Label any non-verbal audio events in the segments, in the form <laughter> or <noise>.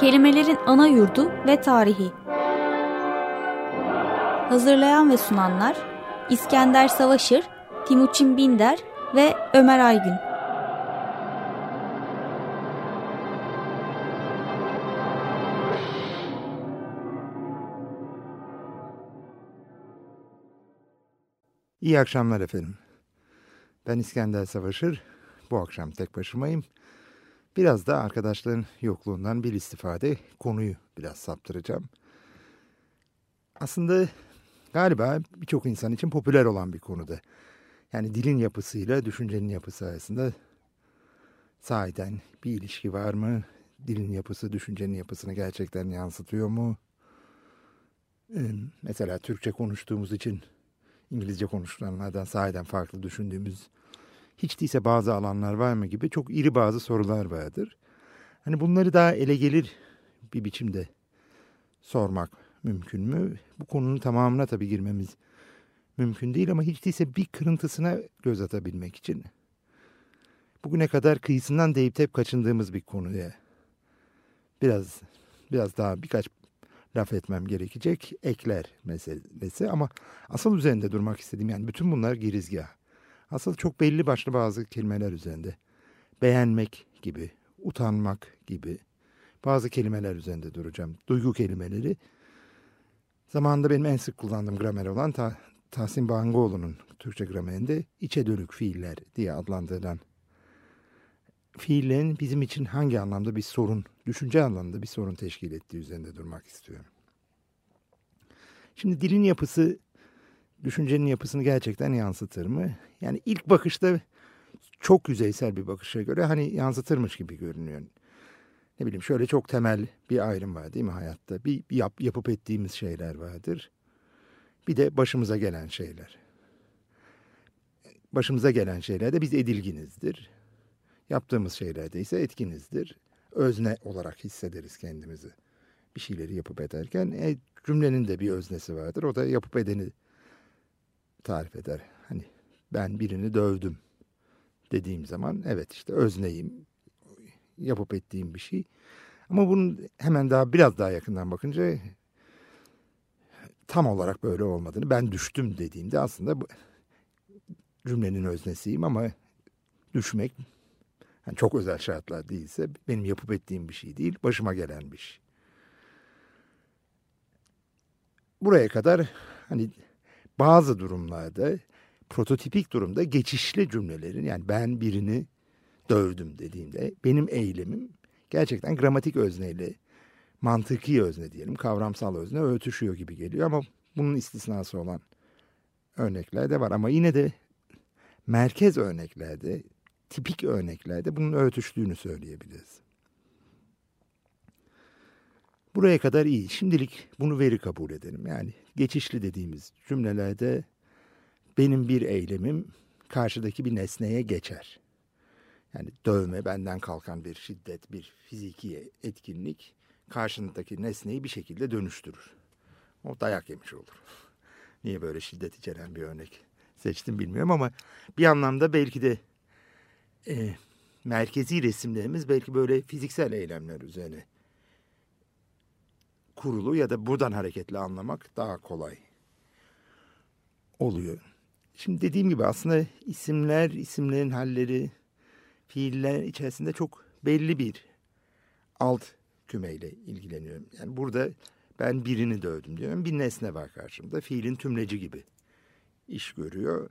Kelimelerin ana yurdu ve tarihi. Hazırlayan ve sunanlar İskender Savaşır, Timuçin Binder ve Ömer Aygün. İyi akşamlar efendim. Ben İskender Savaşır. Bu akşam tek başımayım. Biraz da arkadaşların yokluğundan bir istifade konuyu biraz saptıracağım. Aslında galiba birçok insan için popüler olan bir konuda. Yani dilin yapısıyla düşüncenin yapısı arasında sahiden bir ilişki var mı? Dilin yapısı düşüncenin yapısını gerçekten yansıtıyor mu? Ee, mesela Türkçe konuştuğumuz için İngilizce konuşulanlardan sahiden farklı düşündüğümüz hiç değilse bazı alanlar var mı gibi çok iri bazı sorular vardır. Hani bunları daha ele gelir bir biçimde sormak mümkün mü? Bu konunun tamamına tabii girmemiz mümkün değil ama hiç değilse bir kırıntısına göz atabilmek için bugüne kadar kıyısından deyip hep kaçındığımız bir konuya biraz biraz daha birkaç laf etmem gerekecek ekler meselesi ama asıl üzerinde durmak istediğim yani bütün bunlar girizgah. Asıl çok belli başlı bazı kelimeler üzerinde. Beğenmek gibi, utanmak gibi bazı kelimeler üzerinde duracağım. Duygu kelimeleri. Zamanında benim en sık kullandığım gramer olan ta, Tahsin Bangoğlu'nun Türkçe gramerinde içe dönük fiiller diye adlandırılan fiillerin bizim için hangi anlamda bir sorun, düşünce anlamında bir sorun teşkil ettiği üzerinde durmak istiyorum. Şimdi dilin yapısı düşüncenin yapısını gerçekten yansıtır mı? Yani ilk bakışta çok yüzeysel bir bakışa göre hani yansıtırmış gibi görünüyor. Ne bileyim şöyle çok temel bir ayrım var değil mi hayatta? Bir, yap, yapıp ettiğimiz şeyler vardır. Bir de başımıza gelen şeyler. Başımıza gelen şeylerde biz edilginizdir. Yaptığımız şeylerde ise etkinizdir. Özne olarak hissederiz kendimizi. Bir şeyleri yapıp ederken e, cümlenin de bir öznesi vardır. O da yapıp edeni tarif eder. Hani ben birini dövdüm dediğim zaman evet işte özneyim. Yapıp ettiğim bir şey. Ama bunun hemen daha biraz daha yakından bakınca tam olarak böyle olmadığını ben düştüm dediğimde aslında bu cümlenin öznesiyim ama düşmek yani çok özel şartlar değilse benim yapıp ettiğim bir şey değil başıma gelen bir şey. Buraya kadar hani bazı durumlarda prototipik durumda geçişli cümlelerin yani ben birini dövdüm dediğimde benim eylemim gerçekten gramatik özneyle mantıki özne diyelim kavramsal özne örtüşüyor gibi geliyor ama bunun istisnası olan örnekler de var ama yine de merkez örneklerde tipik örneklerde bunun örtüştüğünü söyleyebiliriz. Buraya kadar iyi. Şimdilik bunu veri kabul edelim. Yani geçişli dediğimiz cümlelerde benim bir eylemim karşıdaki bir nesneye geçer. Yani dövme, benden kalkan bir şiddet, bir fiziki etkinlik karşındaki nesneyi bir şekilde dönüştürür. O dayak yemiş olur. <laughs> Niye böyle şiddet içeren bir örnek seçtim bilmiyorum ama bir anlamda belki de e, merkezi resimlerimiz belki böyle fiziksel eylemler üzerine kurulu ya da buradan hareketle anlamak daha kolay oluyor. Şimdi dediğim gibi aslında isimler, isimlerin halleri, fiiller içerisinde çok belli bir alt kümeyle ilgileniyorum. Yani burada ben birini dövdüm diyorum. Bir nesne var karşımda. Fiilin tümleci gibi iş görüyor.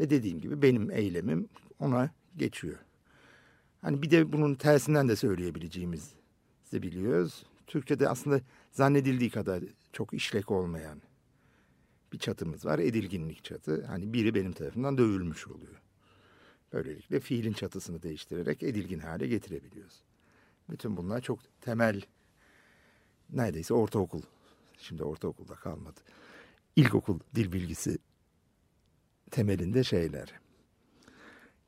Ve dediğim gibi benim eylemim ona geçiyor. Hani bir de bunun tersinden de söyleyebileceğimizi biliyoruz. Türkçe'de aslında zannedildiği kadar çok işlek olmayan bir çatımız var. Edilginlik çatı. Hani biri benim tarafından dövülmüş oluyor. Böylelikle fiilin çatısını değiştirerek edilgin hale getirebiliyoruz. Bütün bunlar çok temel, neredeyse ortaokul. Şimdi ortaokulda kalmadı. İlkokul dil bilgisi temelinde şeyler.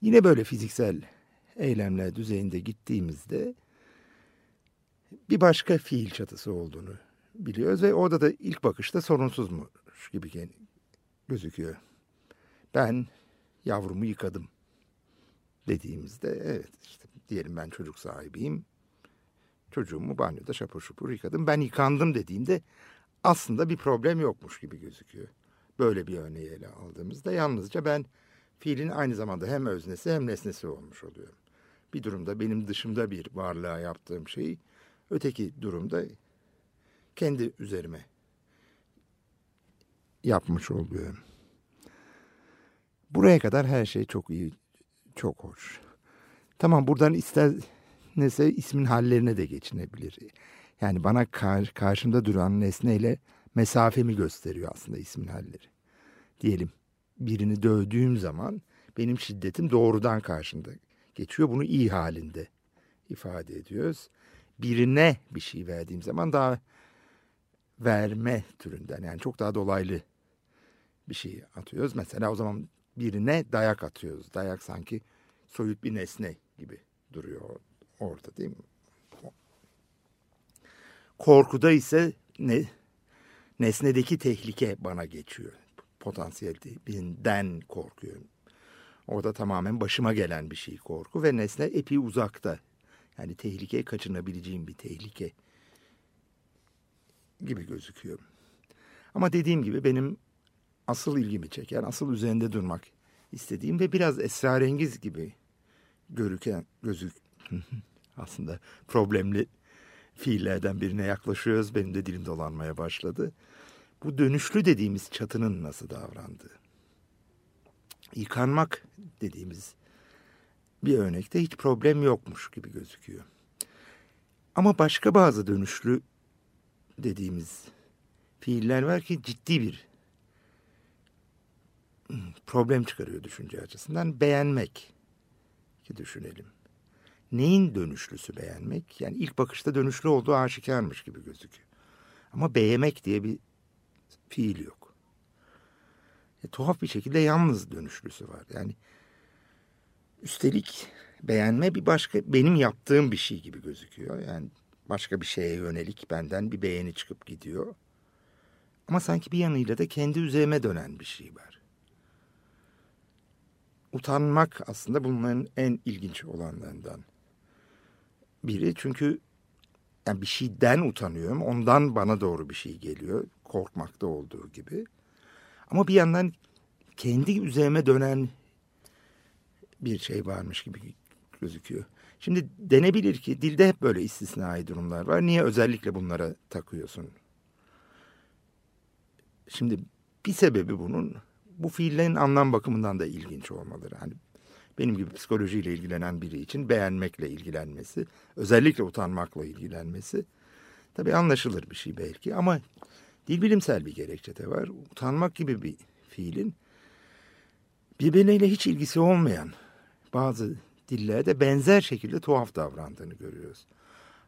Yine böyle fiziksel eylemler düzeyinde gittiğimizde bir başka fiil çatısı olduğunu biliyoruz ve orada da ilk bakışta sorunsuzmuş gibi gözüküyor. Ben yavrumu yıkadım dediğimizde evet işte diyelim ben çocuk sahibiyim. çocuğumu banyoda şapur şupur yıkadım. Ben yıkandım dediğimde aslında bir problem yokmuş gibi gözüküyor. Böyle bir örneği ele aldığımızda yalnızca ben fiilin aynı zamanda hem öznesi hem nesnesi olmuş oluyorum. Bir durumda benim dışımda bir varlığa yaptığım şeyi öteki durumda kendi üzerime yapmış oluyorum. Buraya kadar her şey çok iyi, çok hoş. Tamam buradan ister nese ismin hallerine de geçinebilir. Yani bana kar, karşımda duran nesneyle mesafemi gösteriyor aslında ismin halleri. Diyelim birini dövdüğüm zaman benim şiddetim doğrudan karşımda geçiyor. Bunu iyi halinde ifade ediyoruz. Birine bir şey verdiğim zaman daha verme türünden yani çok daha dolaylı bir şey atıyoruz. Mesela o zaman birine dayak atıyoruz. Dayak sanki soyut bir nesne gibi duruyor orada değil mi? Korkuda ise ne nesnedeki tehlike bana geçiyor. Potansiyel birinden korkuyorum. Orada tamamen başıma gelen bir şey korku ve nesne epi uzakta. Yani tehlike kaçınabileceğim bir tehlike gibi gözüküyor. Ama dediğim gibi benim asıl ilgimi çeken, asıl üzerinde durmak istediğim ve biraz esrarengiz gibi görüken gözük <laughs> aslında problemli fiillerden birine yaklaşıyoruz. Benim de dilim dolanmaya başladı. Bu dönüşlü dediğimiz çatının nasıl davrandığı. Yıkanmak dediğimiz bir örnekte hiç problem yokmuş gibi gözüküyor. Ama başka bazı dönüşlü dediğimiz fiiller var ki ciddi bir problem çıkarıyor düşünce açısından. Beğenmek ki düşünelim. Neyin dönüşlüsü beğenmek? Yani ilk bakışta dönüşlü olduğu aşikarmış gibi gözüküyor. Ama beğenmek diye bir fiil yok. E, tuhaf bir şekilde yalnız dönüşlüsü var. Yani üstelik beğenme bir başka benim yaptığım bir şey gibi gözüküyor. Yani başka bir şeye yönelik benden bir beğeni çıkıp gidiyor. Ama sanki bir yanıyla da kendi üzerime dönen bir şey var. Utanmak aslında bunların en ilginç olanlarından biri. Çünkü yani bir şeyden utanıyorum. Ondan bana doğru bir şey geliyor. Korkmakta olduğu gibi. Ama bir yandan kendi üzerime dönen bir şey varmış gibi gözüküyor. Şimdi denebilir ki dilde hep böyle istisnai durumlar var. Niye özellikle bunlara takıyorsun? Şimdi bir sebebi bunun bu fiillerin anlam bakımından da ilginç olmaları. Hani benim gibi psikolojiyle ilgilenen biri için beğenmekle ilgilenmesi, özellikle utanmakla ilgilenmesi tabii anlaşılır bir şey belki ama dil bilimsel bir gerekçe de var. Utanmak gibi bir fiilin birbirleriyle hiç ilgisi olmayan bazı dillerde benzer şekilde tuhaf davrandığını görüyoruz.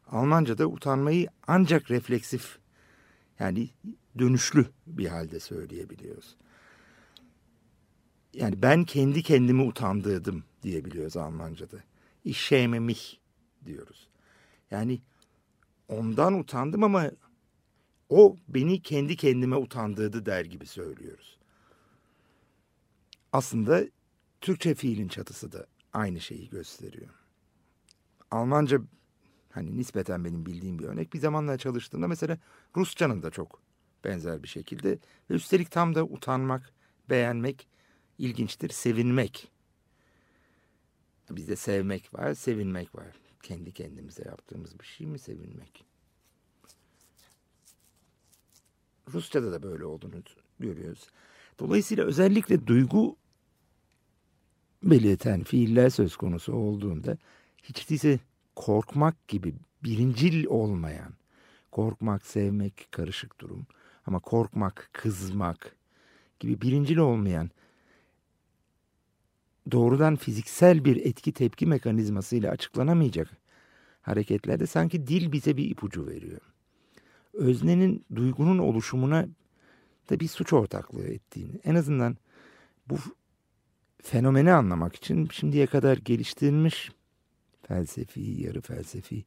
Almanca'da utanmayı ancak refleksif yani dönüşlü bir halde söyleyebiliyoruz. Yani ben kendi kendimi utandırdım diyebiliyoruz Almanca'da. Ich schäme mich diyoruz. Yani ondan utandım ama o beni kendi kendime utandırdı der gibi söylüyoruz. Aslında Türkçe fiilin çatısı da aynı şeyi gösteriyor. Almanca hani nispeten benim bildiğim bir örnek. Bir zamanlar çalıştığımda mesela Rusçanın da çok benzer bir şekilde ve üstelik tam da utanmak, beğenmek ilginçtir. Sevinmek. Bizde sevmek var, sevinmek var. Kendi kendimize yaptığımız bir şey mi sevinmek? Rusça'da da böyle olduğunu görüyoruz. Dolayısıyla özellikle duygu belirten fiiller söz konusu olduğunda hiç değilse korkmak gibi birincil olmayan, korkmak, sevmek karışık durum ama korkmak, kızmak gibi birincil olmayan doğrudan fiziksel bir etki tepki mekanizmasıyla açıklanamayacak hareketlerde sanki dil bize bir ipucu veriyor. Öznenin duygunun oluşumuna da bir suç ortaklığı ettiğini, en azından bu fenomeni anlamak için şimdiye kadar geliştirilmiş felsefi, yarı felsefi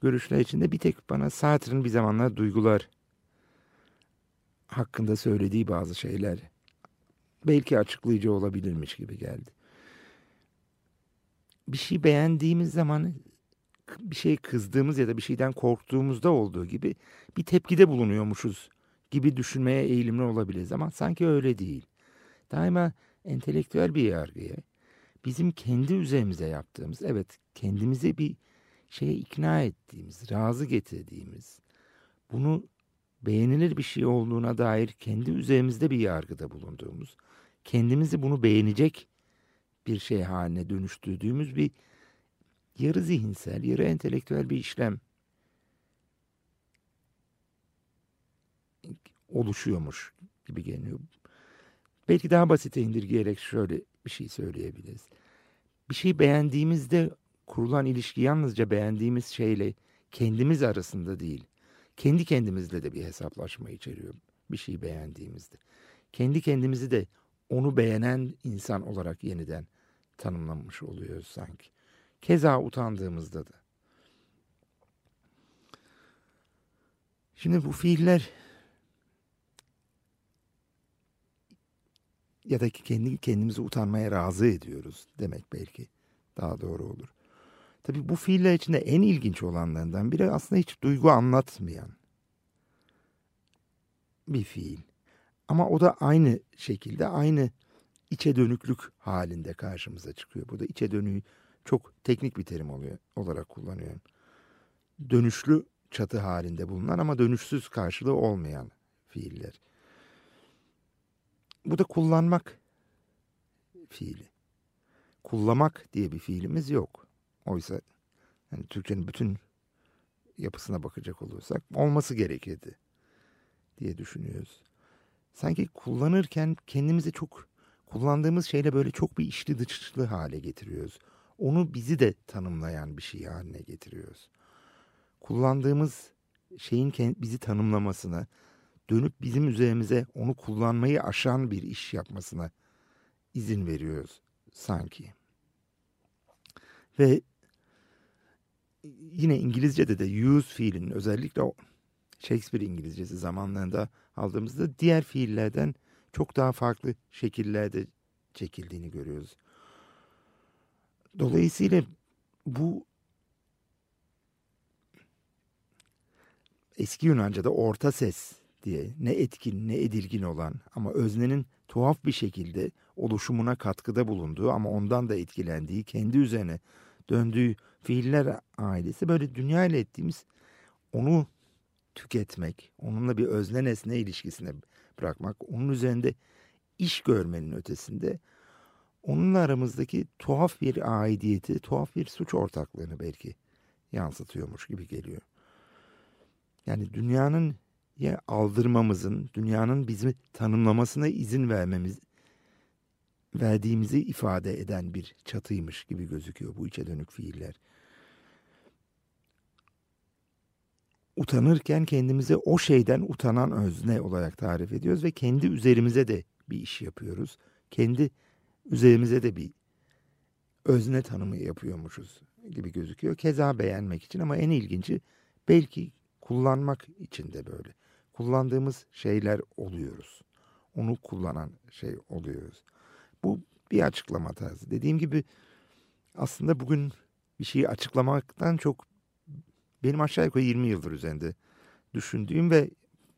görüşler içinde bir tek bana Sartre'ın bir zamanlar duygular hakkında söylediği bazı şeyler belki açıklayıcı olabilirmiş gibi geldi. Bir şey beğendiğimiz zaman bir şey kızdığımız ya da bir şeyden korktuğumuzda olduğu gibi bir tepkide bulunuyormuşuz gibi düşünmeye eğilimli olabiliriz ama sanki öyle değil. Daima entelektüel bir yargıya bizim kendi üzerimize yaptığımız evet kendimizi bir şeye ikna ettiğimiz, razı getirdiğimiz, bunu beğenilir bir şey olduğuna dair kendi üzerimizde bir yargıda bulunduğumuz, kendimizi bunu beğenecek bir şey haline dönüştürdüğümüz bir yarı zihinsel, yarı entelektüel bir işlem oluşuyormuş gibi geliyor. Belki daha basite indirgeyerek şöyle bir şey söyleyebiliriz. Bir şey beğendiğimizde kurulan ilişki yalnızca beğendiğimiz şeyle kendimiz arasında değil, kendi kendimizle de bir hesaplaşma içeriyor bir şeyi beğendiğimizde. Kendi kendimizi de onu beğenen insan olarak yeniden tanımlamış oluyoruz sanki. Keza utandığımızda da. Şimdi bu fiiller ya da kendi kendimizi utanmaya razı ediyoruz demek belki daha doğru olur. Tabi bu fiiller içinde en ilginç olanlarından biri aslında hiç duygu anlatmayan bir fiil. Ama o da aynı şekilde aynı içe dönüklük halinde karşımıza çıkıyor. Burada içe dönüğü çok teknik bir terim oluyor, olarak kullanıyorum. Dönüşlü çatı halinde bulunan ama dönüşsüz karşılığı olmayan fiiller. Bu da kullanmak fiili. Kullamak diye bir fiilimiz yok. Oysa yani Türkçenin bütün yapısına bakacak olursak olması gerekirdi diye düşünüyoruz. Sanki kullanırken kendimizi çok kullandığımız şeyle böyle çok bir içli dışlı hale getiriyoruz. Onu bizi de tanımlayan bir şey haline getiriyoruz. Kullandığımız şeyin bizi tanımlamasına, dönüp bizim üzerimize onu kullanmayı aşan bir iş yapmasına izin veriyoruz sanki. Ve yine İngilizce'de de use fiilinin özellikle Shakespeare İngilizcesi zamanlarında aldığımızda diğer fiillerden çok daha farklı şekillerde çekildiğini görüyoruz. Dolayısıyla bu eski Yunanca'da orta ses diye ne etkin ne edilgin olan ama öznenin tuhaf bir şekilde oluşumuna katkıda bulunduğu ama ondan da etkilendiği kendi üzerine döndüğü fiiller ailesi böyle dünya ile ettiğimiz onu tüketmek, onunla bir özne nesne ilişkisine bırakmak, onun üzerinde iş görmenin ötesinde onunla aramızdaki tuhaf bir aidiyeti, tuhaf bir suç ortaklığını belki yansıtıyormuş gibi geliyor. Yani dünyanın ya aldırmamızın, dünyanın bizi tanımlamasına izin vermemiz verdiğimizi ifade eden bir çatıymış gibi gözüküyor bu içe dönük fiiller. Utanırken kendimizi o şeyden utanan özne olarak tarif ediyoruz ve kendi üzerimize de bir iş yapıyoruz. Kendi üzerimize de bir özne tanımı yapıyormuşuz gibi gözüküyor. Keza beğenmek için ama en ilginci belki kullanmak için de böyle. Kullandığımız şeyler oluyoruz. Onu kullanan şey oluyoruz. Bu bir açıklama tarzı. Dediğim gibi aslında bugün bir şeyi açıklamaktan çok benim aşağı yukarı 20 yıldır üzerinde düşündüğüm ve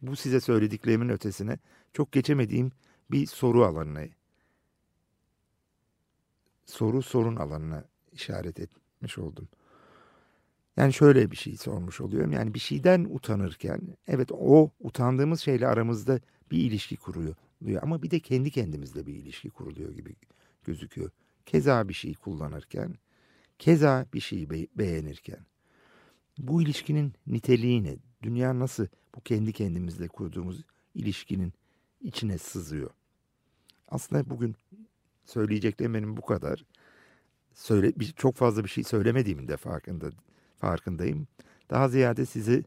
bu size söylediklerimin ötesine çok geçemediğim bir soru alanına soru sorun alanına işaret etmiş oldum. Yani şöyle bir şey sormuş oluyorum. Yani bir şeyden utanırken evet o utandığımız şeyle aramızda bir ilişki kuruyor. Ama bir de kendi kendimizle bir ilişki kuruluyor gibi gözüküyor. Keza bir şey kullanırken, keza bir şeyi be beğenirken. Bu ilişkinin niteliği ne? Dünya nasıl bu kendi kendimizle kurduğumuz ilişkinin içine sızıyor? Aslında bugün söyleyeceklerim benim bu kadar. Söyle, çok fazla bir şey söylemediğimin de farkında, farkındayım. Daha ziyade sizi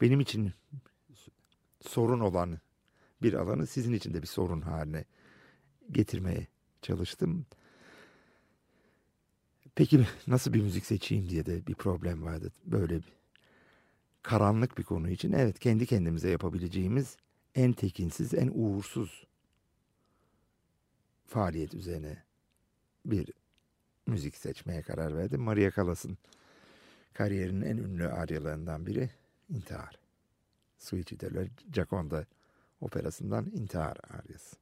benim için sorun olan bir alanı sizin için de bir sorun haline getirmeye çalıştım. Peki nasıl bir müzik seçeyim diye de bir problem vardı. Böyle bir karanlık bir konu için evet kendi kendimize yapabileceğimiz en tekinsiz, en uğursuz faaliyet üzerine bir müzik seçmeye karar verdim. Maria Callas'ın kariyerinin en ünlü aryalarından biri intihar. Suici de la Gioconda operasından intihar aryası.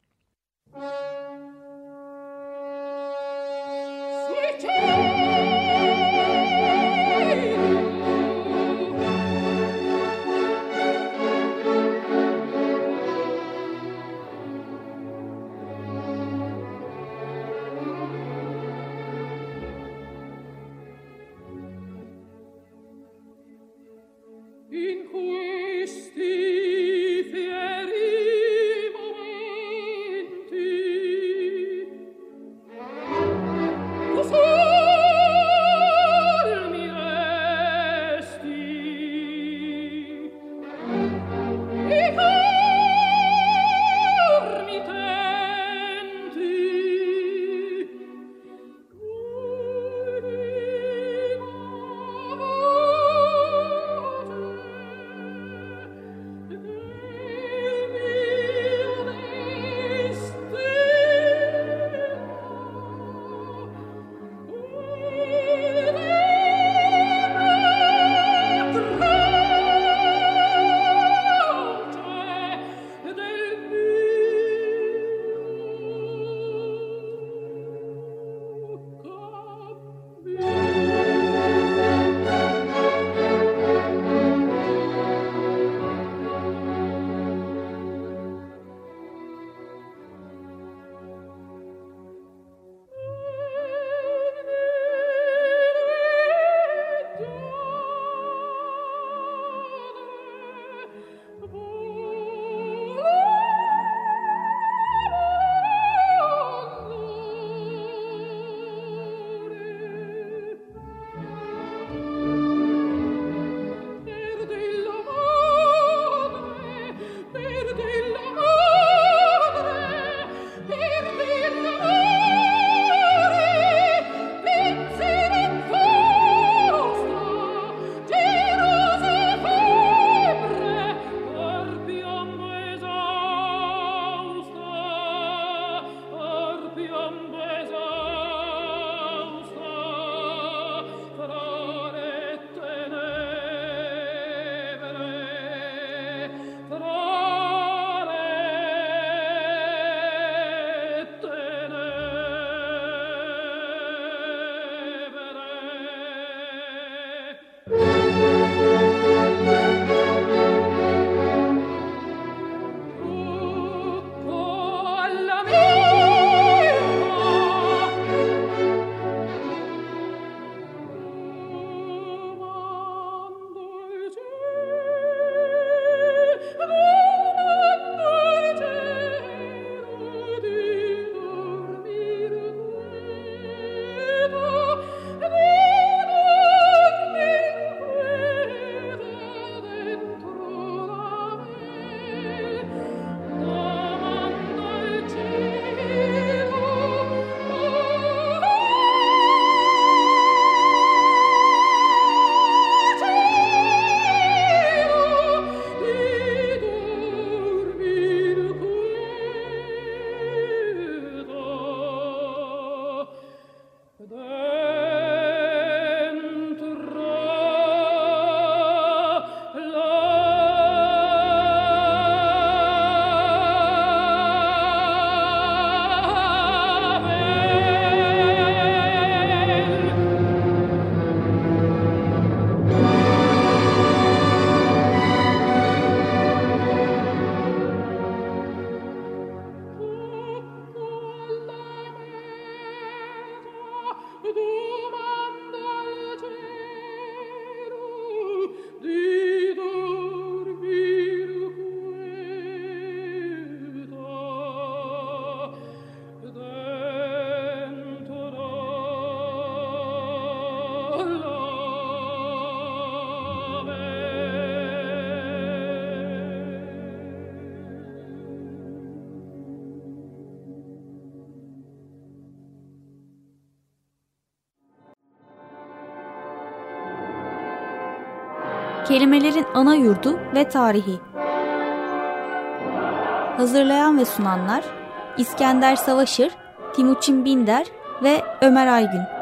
Kelimelerin ana yurdu ve tarihi. Hazırlayan ve sunanlar İskender Savaşır, Timuçin Binder ve Ömer Aygün.